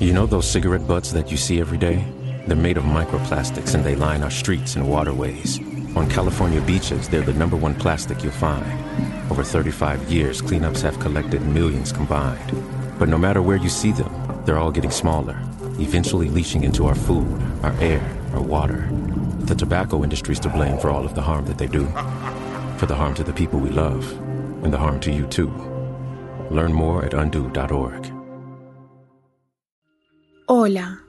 You know those cigarette butts that you see every day? They're made of microplastics and they line our streets and waterways. On California beaches, they're the number one plastic you'll find. Over 35 years, cleanups have collected millions combined. But no matter where you see them, they're all getting smaller, eventually leaching into our food, our air, our water. The tobacco industry's to blame for all of the harm that they do. For the harm to the people we love, and the harm to you too. Learn more at undo.org. Hola,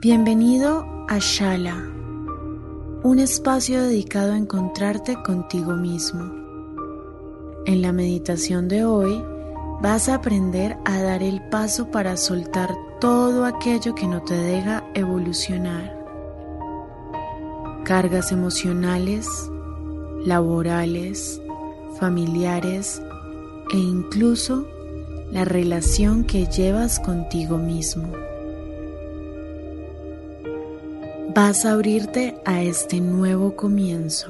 bienvenido a Shala, un espacio dedicado a encontrarte contigo mismo. En la meditación de hoy vas a aprender a dar el paso para soltar todo aquello que no te deja evolucionar. Cargas emocionales, laborales, familiares e incluso la relación que llevas contigo mismo. Vas a abrirte a este nuevo comienzo.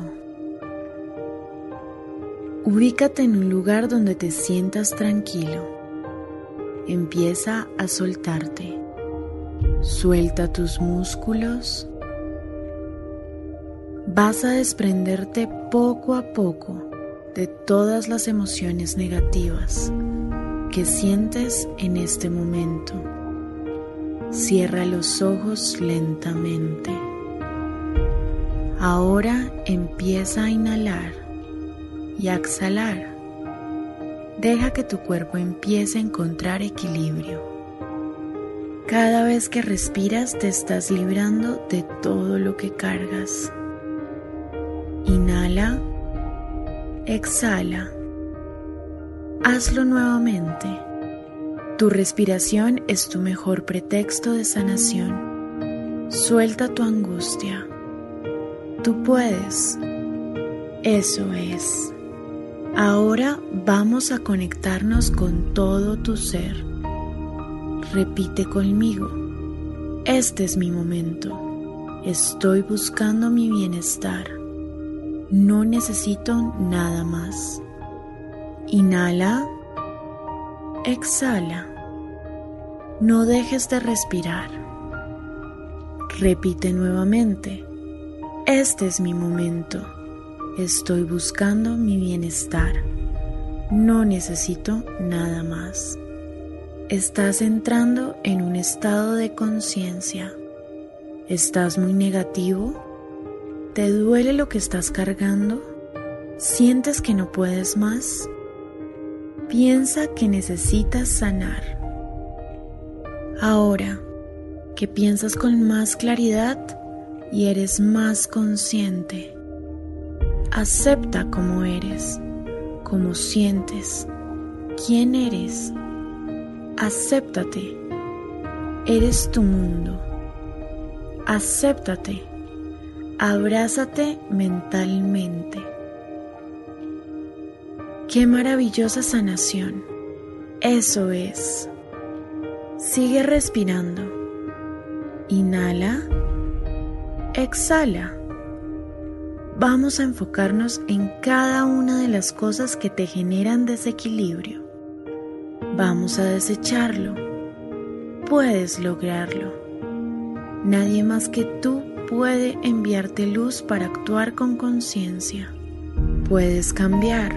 Ubícate en un lugar donde te sientas tranquilo. Empieza a soltarte. Suelta tus músculos. Vas a desprenderte poco a poco de todas las emociones negativas que sientes en este momento. Cierra los ojos lentamente. Ahora empieza a inhalar y a exhalar. Deja que tu cuerpo empiece a encontrar equilibrio. Cada vez que respiras te estás librando de todo lo que cargas. Inhala, exhala. Hazlo nuevamente. Tu respiración es tu mejor pretexto de sanación. Suelta tu angustia. Tú puedes. Eso es. Ahora vamos a conectarnos con todo tu ser. Repite conmigo. Este es mi momento. Estoy buscando mi bienestar. No necesito nada más. Inhala. Exhala. No dejes de respirar. Repite nuevamente. Este es mi momento. Estoy buscando mi bienestar. No necesito nada más. Estás entrando en un estado de conciencia. ¿Estás muy negativo? ¿Te duele lo que estás cargando? ¿Sientes que no puedes más? Piensa que necesitas sanar. Ahora que piensas con más claridad y eres más consciente, acepta cómo eres, cómo sientes, quién eres. Acéptate. Eres tu mundo. Acéptate. Abrázate mentalmente. Qué maravillosa sanación. Eso es. Sigue respirando. Inhala. Exhala. Vamos a enfocarnos en cada una de las cosas que te generan desequilibrio. Vamos a desecharlo. Puedes lograrlo. Nadie más que tú puede enviarte luz para actuar con conciencia. Puedes cambiar.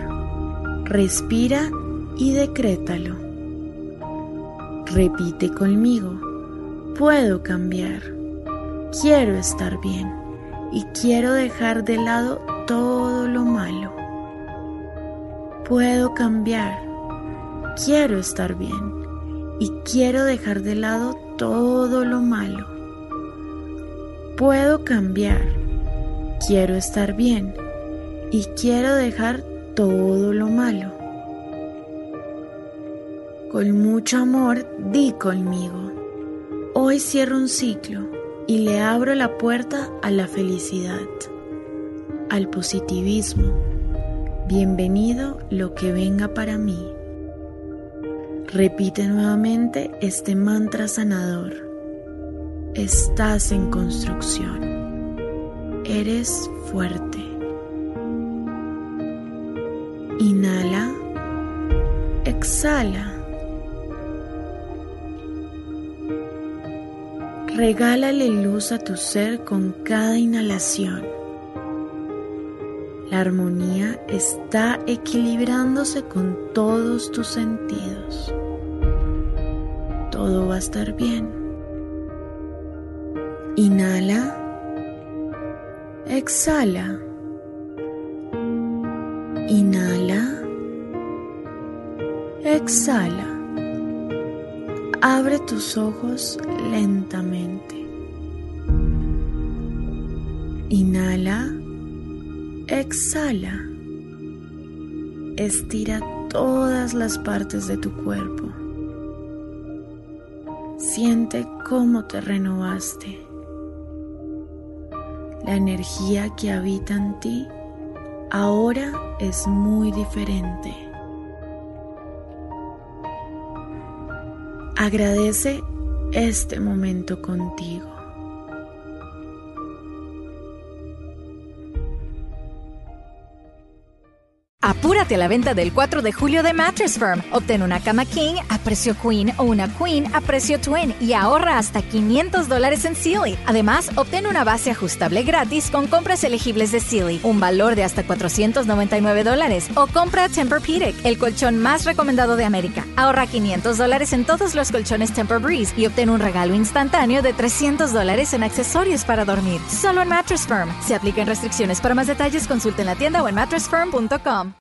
Respira y decrétalo. Repite conmigo. Puedo cambiar. Quiero estar bien y quiero dejar de lado todo lo malo. Puedo cambiar. Quiero estar bien y quiero dejar de lado todo lo malo. Puedo cambiar. Quiero estar bien y quiero dejar todo lo malo. Con mucho amor di conmigo. Hoy cierro un ciclo y le abro la puerta a la felicidad, al positivismo. Bienvenido lo que venga para mí. Repite nuevamente este mantra sanador. Estás en construcción. Eres fuerte. Inhala. Exhala. Regálale luz a tu ser con cada inhalación. La armonía está equilibrándose con todos tus sentidos. Todo va a estar bien. Inhala. Exhala. Inhala. Exhala. Abre tus ojos lentamente. Inhala, exhala. Estira todas las partes de tu cuerpo. Siente cómo te renovaste. La energía que habita en ti ahora es muy diferente. Agradece este momento contigo. Apúrate a la venta del 4 de julio de Mattress Firm. Obtén una cama King a precio Queen o una Queen a precio Twin y ahorra hasta 500 dólares en Sealy. Además, obtén una base ajustable gratis con compras elegibles de Sealy, un valor de hasta 499 dólares. O compra Tempur-Pedic, el colchón más recomendado de América. Ahorra 500 dólares en todos los colchones Temper Breeze y obtén un regalo instantáneo de 300 dólares en accesorios para dormir. Solo en Mattress Firm. Se aplican restricciones. Para más detalles, consulte en la tienda o en mattressfirm.com.